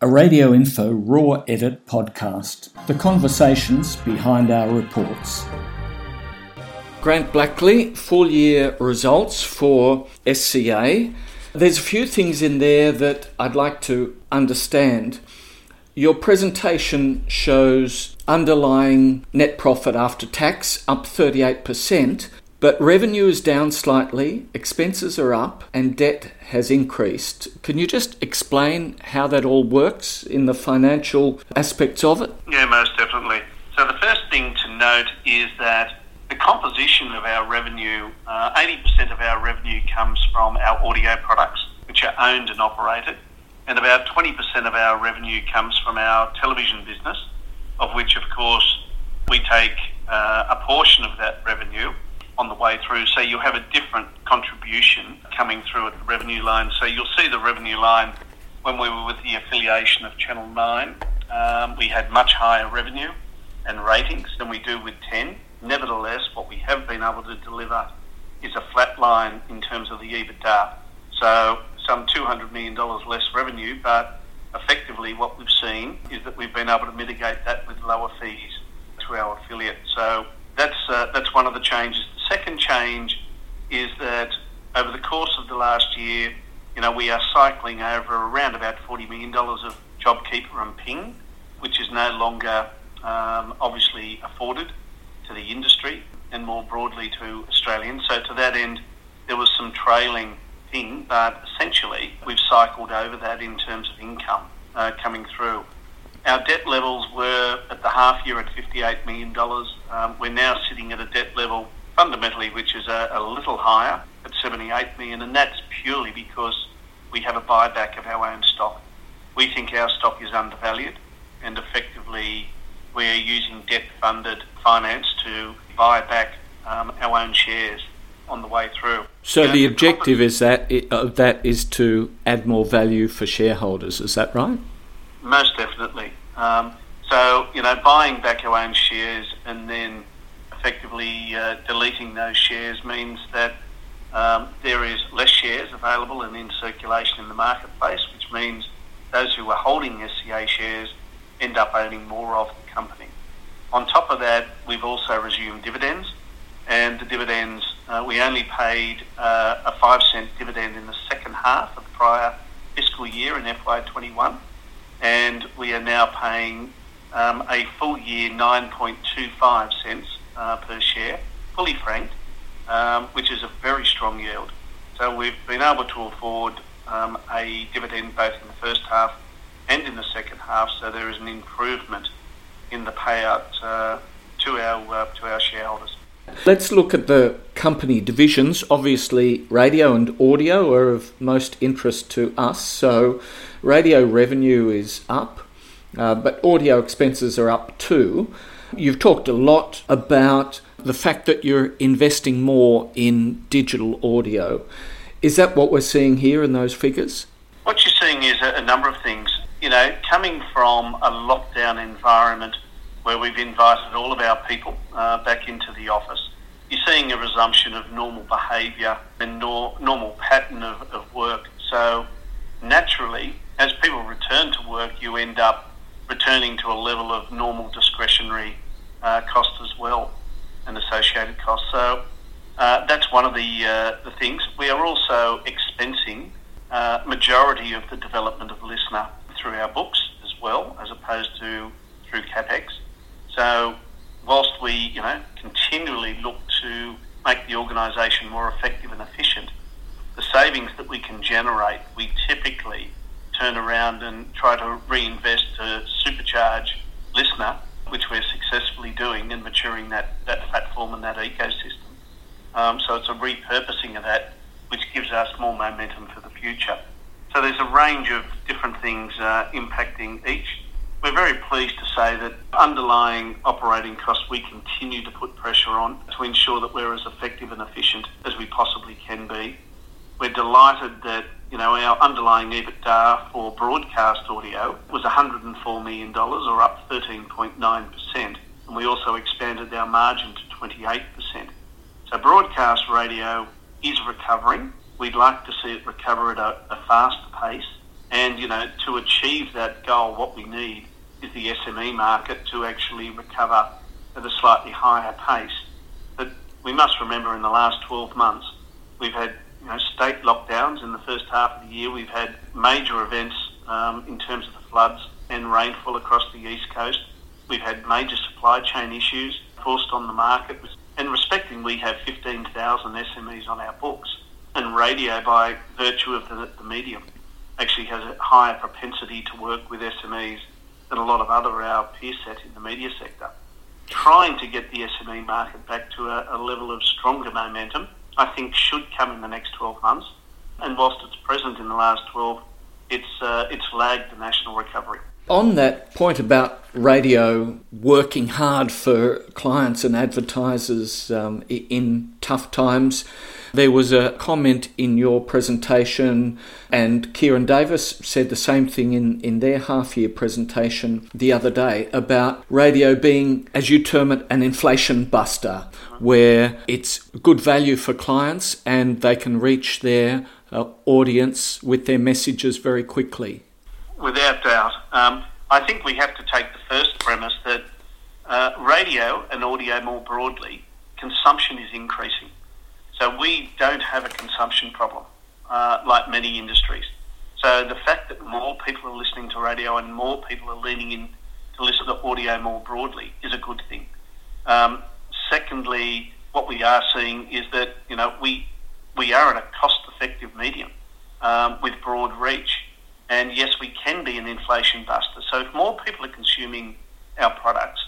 A Radio Info Raw Edit podcast. The conversations behind our reports. Grant Blackley, full year results for SCA. There's a few things in there that I'd like to understand. Your presentation shows underlying net profit after tax up 38%, but revenue is down slightly, expenses are up, and debt has increased. Can you just explain how that all works in the financial aspects of it? Yeah, most definitely. So, the first thing to note is that the composition of our revenue, uh, 80% of our revenue comes from our audio products, which are owned and operated, and about 20% of our revenue comes from our television business, of which, of course, we take uh, a portion of that revenue on the way through. So you'll have a different contribution coming through at the revenue line. So you'll see the revenue line when we were with the affiliation of Channel 9. Um, we had much higher revenue and ratings than we do with 10. Nevertheless, what we have been able to deliver is a flat line in terms of the EBITDA. So some $200 million less revenue, but effectively what we've seen is that we've been able to mitigate that with lower fees to our affiliate. So that's, uh, that's one of the changes. The second change is that over the course of the last year, you know, we are cycling over around about $40 million of JobKeeper and Ping, which is no longer um, obviously afforded to the industry and more broadly to Australians. So to that end, there was some trailing thing, but essentially we've cycled over that in terms of income uh, coming through. Our debt levels were at the half year at $58 million. Um, we're now sitting at a debt level fundamentally which is a, a little higher at 78 million, and that's purely because we have a buyback of our own stock. We think our stock is undervalued, and effectively we are using debt funded finance to buy back um, our own shares on the way through. So the objective is that uh, that is to add more value for shareholders. Is that right? Most definitely. Um, so you know, buying back our own shares and then effectively uh, deleting those shares means that um, there is less shares available and in circulation in the marketplace, which means those who are holding SCA shares end up owning more of the company. On top of that, we've also resumed dividends, and the dividends, uh, we only paid uh, a five cent dividend in the second half of the prior fiscal year in FY21, and we are now paying um, a full year 9.25 cents uh, per share, fully franked, um, which is a very strong yield. So we've been able to afford um, a dividend both in the first half and in the second half, so there is an improvement in the payout uh, to our uh, to our shareholders. Let's look at the company divisions. Obviously, radio and audio are of most interest to us. So, radio revenue is up, uh, but audio expenses are up too. You've talked a lot about the fact that you're investing more in digital audio. Is that what we're seeing here in those figures? What you're seeing is a, a number of things. You know, coming from a lockdown environment where we've invited all of our people uh, back into the office, you're seeing a resumption of normal behaviour and nor- normal pattern of, of work. So, naturally, as people return to work, you end up returning to a level of normal discretionary uh, cost as well and associated costs. So uh, that's one of the uh, the things. We are also expensing uh, majority of the development of LiSTNR through our books as well, as opposed to through capex. So whilst we you know continually look to make the organisation more effective and efficient, the savings that we can generate, we typically turn around and try to reinvest to supercharge LiSTNR, which we're successfully doing and maturing that, that platform and that ecosystem. Um, so it's a repurposing of that, which gives us more momentum for the future. So there's a range of different things uh, impacting each. we're very pleased to say that underlying operating costs we continue to put pressure on to ensure that we're as effective and efficient as we possibly can be. We're delighted that you know our underlying EBITDA for broadcast audio was $104 million, or up 13.9%, and we also expanded our margin to 28%. So broadcast radio is recovering. We'd like to see it recover at a, a faster pace. And, you know, to achieve that goal, what we need is the SME market to actually recover at a slightly higher pace. But we must remember in the last 12 months, we've had you know, state lockdowns in the first half of the year. We've had major events um, in terms of the floods and rainfall across the east coast. We've had major supply chain issues forced on the market. And respecting, we have 15,000 SMEs on our books. And radio, by virtue of the, the medium, actually has a higher propensity to work with SMEs than a lot of other our peer set in the media sector. Trying to get the SME market back to a, a level of stronger momentum, I think, should come in the next 12 months. And whilst it's present in the last 12, it's uh, it's lagged the national recovery. On that point about radio working hard for clients and advertisers um, in tough times, there was a comment in your presentation, and Ciaran Davis said the same thing in, in their half year presentation the other day about radio being, as you term it, an inflation buster, where it's good value for clients and they can reach their uh, audience with their messages very quickly. Without doubt. Um, I think we have to take the first premise that uh, radio and audio more broadly, consumption is increasing. So we don't have a consumption problem uh, like many industries. So the fact that more people are listening to radio and more people are leaning in to listen to audio more broadly is a good thing. Um, secondly, what we are seeing is that you know we we are at a cost-effective medium um, with broad reach, and yes, we can be an inflation buster. So if more people are consuming our products,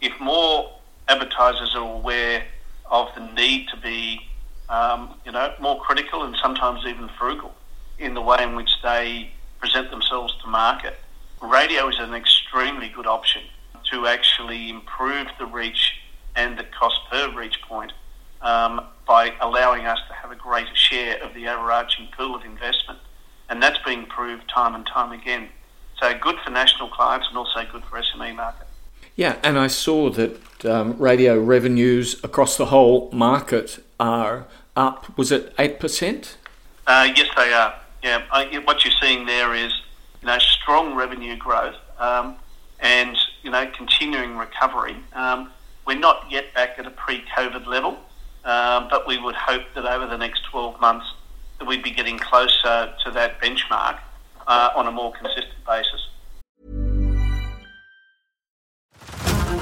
if more advertisers are aware of the need to be um, you know, more critical and sometimes even frugal in the way in which they present themselves to market. Radio is an extremely good option to actually improve the reach and the cost per reach point um, by allowing us to have a greater share of the overarching pool of investment. And that's being proved time and time again. So good for national clients and also good for SME market. Yeah, and I saw that um, radio revenues across the whole market are up. Was it eight percent? Uh, yes, they are. Yeah, I, what you're seeing there is you know strong revenue growth um, and you know continuing recovery. Um, we're not yet back at a pre-COVID level, um, but we would hope that over the next 12 months that we'd be getting closer to that benchmark uh, on a more consistent basis.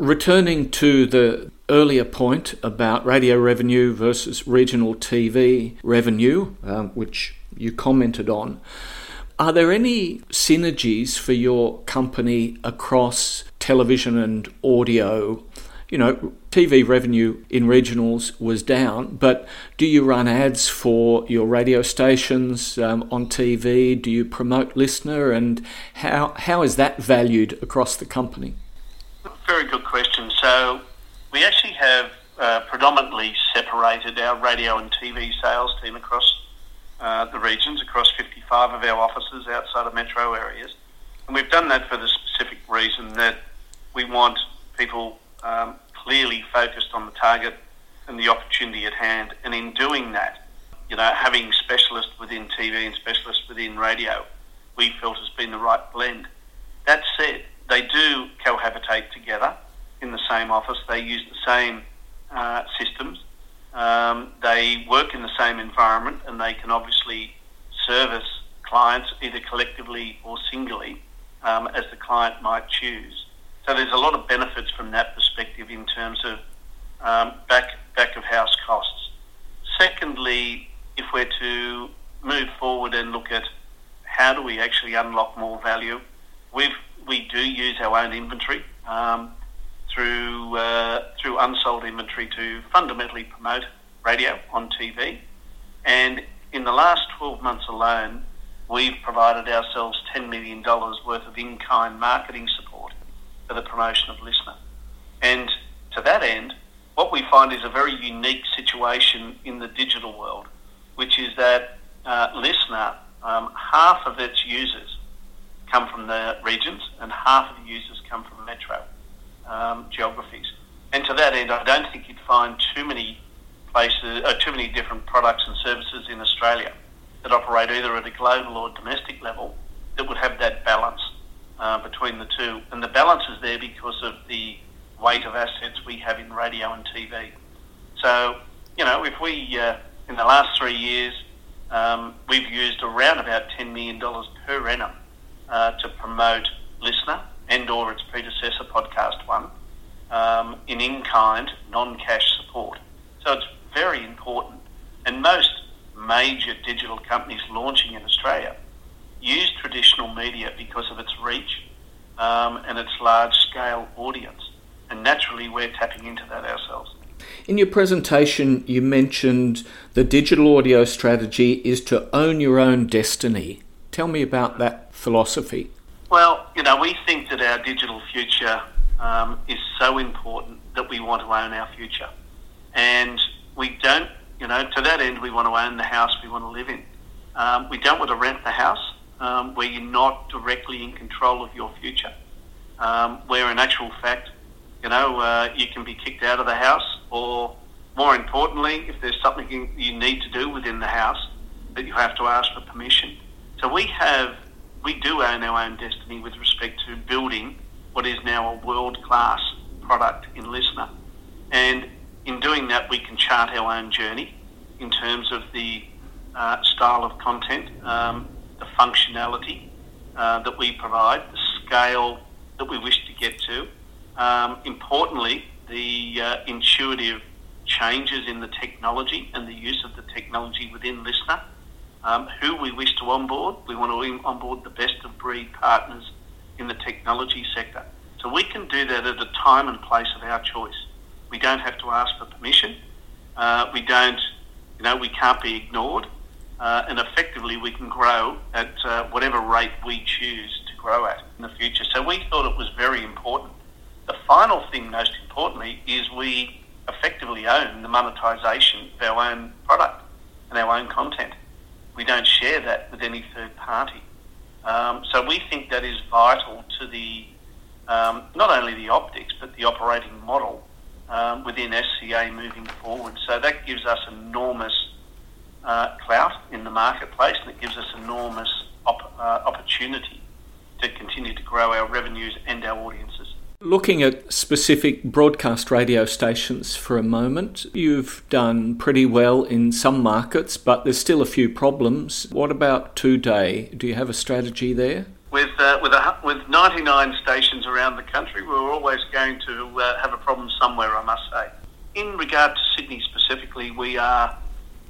Returning to the earlier point about radio revenue versus regional TV revenue, um, which you commented on, are there any synergies for your company across television and audio? You know, TV revenue in regionals was down, but do you run ads for your radio stations um, on TV? Do you promote LiSTNR, And how, how is that valued across the company? Very good. So we actually have uh, predominantly separated our radio and TV sales team across uh, the regions, across 55 of our offices outside of metro areas. And we've done that for the specific reason that we want people um, clearly focused on the target and the opportunity at hand. And in doing that, you know, having specialists within TV and specialists within radio, we felt has been the right blend. That said, they do cohabitate together in the same office. They use the same uh, systems. Um, they work in the same environment, and they can obviously service clients either collectively or singly um, as the client might choose. So there's a lot of benefits from that perspective in terms of um, back back of house costs. Secondly, if we're to move forward and look at how do we actually unlock more value, we we do use our own inventory um, through uh, through unsold inventory to fundamentally promote radio on TV, and in the last 12 months alone, we've provided ourselves $10 million worth of in-kind marketing support for the promotion of LiSTNR. And to that end, what we find is a very unique situation in the digital world, which is that uh, LiSTNR, um, half of its users come from the regions and half of the users come from metro um, geographies. And to that end, I don't think you'd find too many places, uh, too many different products and services in Australia that operate either at a global or domestic level that would have that balance uh, between the two. And the balance is there because of the weight of assets we have in radio and TV. So, you know, if we, uh, in the last three years, um, we've used around about $10 million per annum uh, to promote LiSTNR and or its predecessor, Podcast One, um, in in-kind, non-cash support. So it's very important. And most major digital companies launching in Australia use traditional media because of its reach um, and its large scale audience. And naturally, we're tapping into that ourselves. In your presentation, you mentioned the digital audio strategy is to own your own destiny. Tell me about that philosophy. Well, you know, we think that our digital future um, is so important that we want to own our future. And we don't you know, to that end, we want to own the house we want to live in. Um, we don't want to rent the house um, where you're not directly in control of your future. Um, where in actual fact, you know, uh, you can be kicked out of the house, or more importantly, if there's something you need to do within the house, that you have to ask for permission. So we have, we do own our own destiny with respect to building what is now a world class product in LiSTNR. And in doing that, we can chart our own journey in terms of the uh, style of content, um, the functionality uh, that we provide, the scale that we wish to get to. Um, importantly, the uh, intuitive changes in the technology and the use of the technology within LiSTNR. Um, who we wish to onboard, we want to onboard the best of breed partners in the technology sector. So we can do that at a time and place of our choice. We don't have to ask for permission. Uh, we don't, you know, we can't be ignored. Uh, and effectively, we can grow at uh, whatever rate we choose to grow at in the future. So we thought it was very important. The final thing, most importantly, is we effectively own the monetisation of our own product and our own content. We don't share that with any third party. Um, so we think that is vital to the um, not only the optics but the operating model um, within SCA moving forward. So that gives us enormous uh, clout in the marketplace and it gives us enormous op- uh, opportunity to continue to grow our revenues and our audiences. Looking at specific broadcast radio stations for a moment, you've done pretty well in some markets, but there's still a few problems. What about 2Day? Do you have a strategy there? with uh, with, a, with 99 stations around the country, we're always going to uh, have a problem somewhere, I must say. In regard to Sydney specifically, we are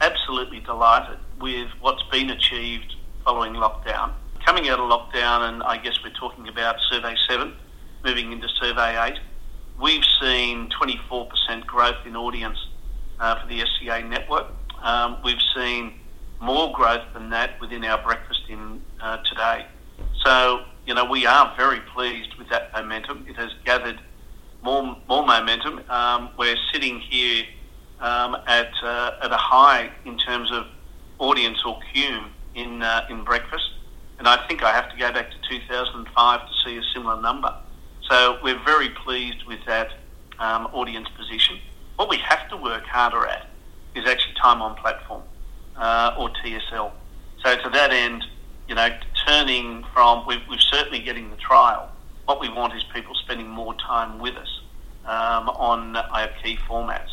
absolutely delighted with what's been achieved following lockdown. Coming out of lockdown, and I guess we're talking about Survey 7, moving into Survey 8, we've seen 24% growth in audience uh, for the SCA network. Um, we've seen more growth than that within our breakfast in uh, 2Day. So, you know, we are very pleased with that momentum. It has gathered more, more momentum. Um, we're sitting here um, at, uh, at a high in terms of audience or cume in, uh, in breakfast. And I think I have to go back to 2005 to see a similar number. So we're very pleased with that um, audience position. What we have to work harder at is actually time on platform uh, or TSL. So to that end, you know, turning from, we're, we're certainly getting the trial. What we want is people spending more time with us um, on our key formats.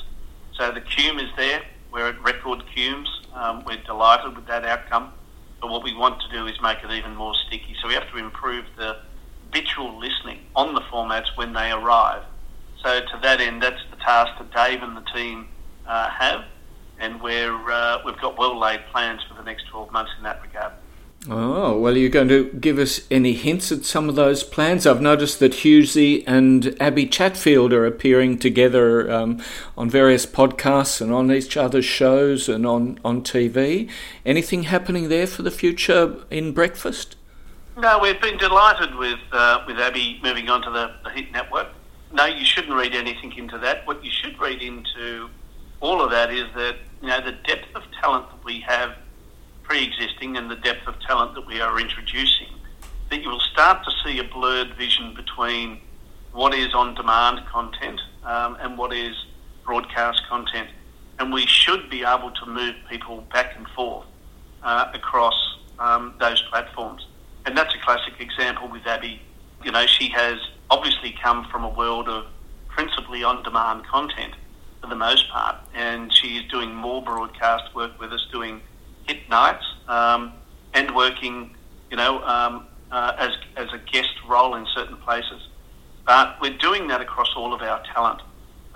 So the cume is there. We're at record cumes. Um, we're delighted with that outcome. But what we want to do is make it even more sticky. So we have to improve the habitual listening on the formats when they arrive. So to that end, that's the task that Dave and the team uh, have, and we're, uh, we've got well laid plans for the next 12 months in that regard. Oh, well, are you're going to give us any hints at some of those plans? I've noticed that Hughesy and Abby Chatfield are appearing together um, on various podcasts and on each other's shows and on, on TV. Anything happening there for the future in breakfast? No, we've been delighted with uh, with Abby moving on to the, the Hit Network. No, you shouldn't read anything into that. What you should read into all of that is that you know the depth of talent that we have pre-existing and the depth of talent that we are introducing, that you will start to see a blurred vision between what is on-demand content um, and what is broadcast content. And we should be able to move people back and forth uh, across um, those platforms. And that's a classic example with Abby. You know, she has obviously come from a world of principally on-demand content for the most part, and she's doing more broadcast work with us, doing hit nights um, and working, you know, um, uh, as, as a guest role in certain places. But we're doing that across all of our talent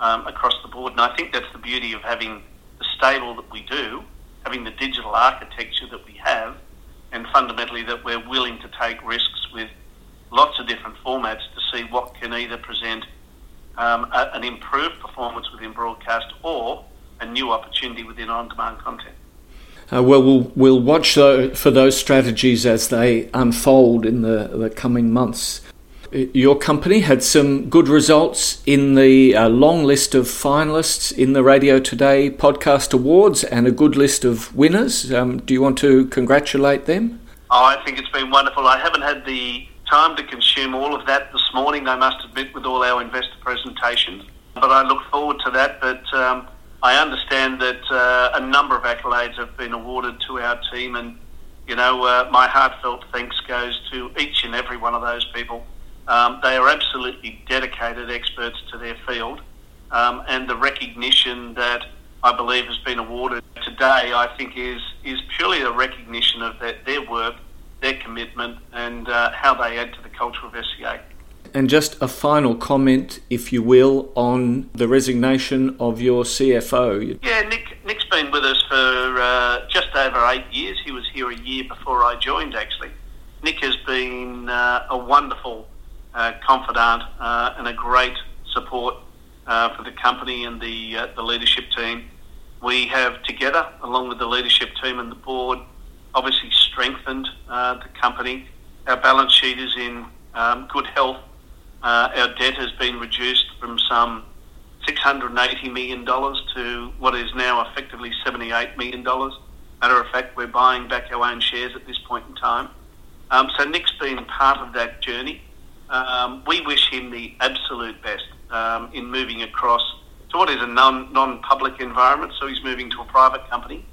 um, across the board. And I think that's the beauty of having the stable that we do, having the digital architecture that we have, and fundamentally that we're willing to take risks with lots of different formats to see what can either present um, a, an improved performance within broadcast or a new opportunity within on-demand content. Uh, well, we'll we'll watch for those strategies as they unfold in the, the coming months. Your company had some good results in the uh, long list of finalists in the Radio Today Podcast Awards and a good list of winners. Um, do you want to congratulate them? Oh, I think it's been wonderful. I haven't had the time to consume all of that this morning, I must admit, with all our investor presentations. But I look forward to that. But um, I understand that uh, a number of accolades have been awarded to our team, and you know, uh, my heartfelt thanks goes to each and every one of those people. Um, they are absolutely dedicated experts to their field, um, and the recognition that I believe has been awarded today, I think, is is purely a recognition of their, their work, their commitment, and uh, how they add to the culture of SCA. And just a final comment, if you will, on the resignation of your CFO. Yeah, Nick. Nick's been with us for uh, just over eight years. He was here a year before I joined, actually. Nick has been uh, a wonderful uh, confidant uh, and a great support uh, for the company and the uh, the leadership team. We have together, along with the leadership team and the board, obviously strengthened the company. Our balance sheet is in um, good health our debt has been reduced from some $680 million to what is now effectively $78 million. Matter of fact, we're buying back our own shares at this point in time. Um, so Nick's been part of that journey. Um, we wish him the absolute best um, in moving across to what is a non, non-public environment. So he's moving to a private company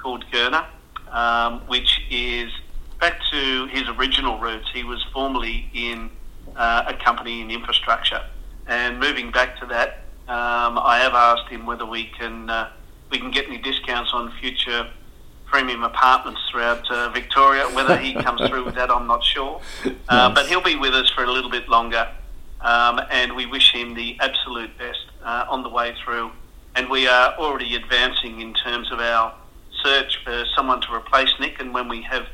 called Gurner, um, which is back to his original roots. He was formerly in uh, a company in infrastructure. And moving back to that, um, I have asked him whether we can uh, we can get any discounts on future premium apartments throughout uh, Victoria. Whether he comes through with that, I'm not sure. Uh, nice. But he'll be with us for a little bit longer, um, and we wish him the absolute best uh, on the way through. And we are already advancing in terms of our search for someone to replace Nick. And when we have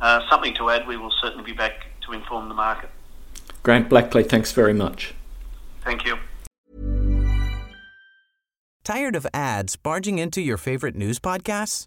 uh, something to add, we will certainly be back to inform the market. Grant Blackley, thanks very much. Thank you. Tired of ads barging into your favorite news podcasts?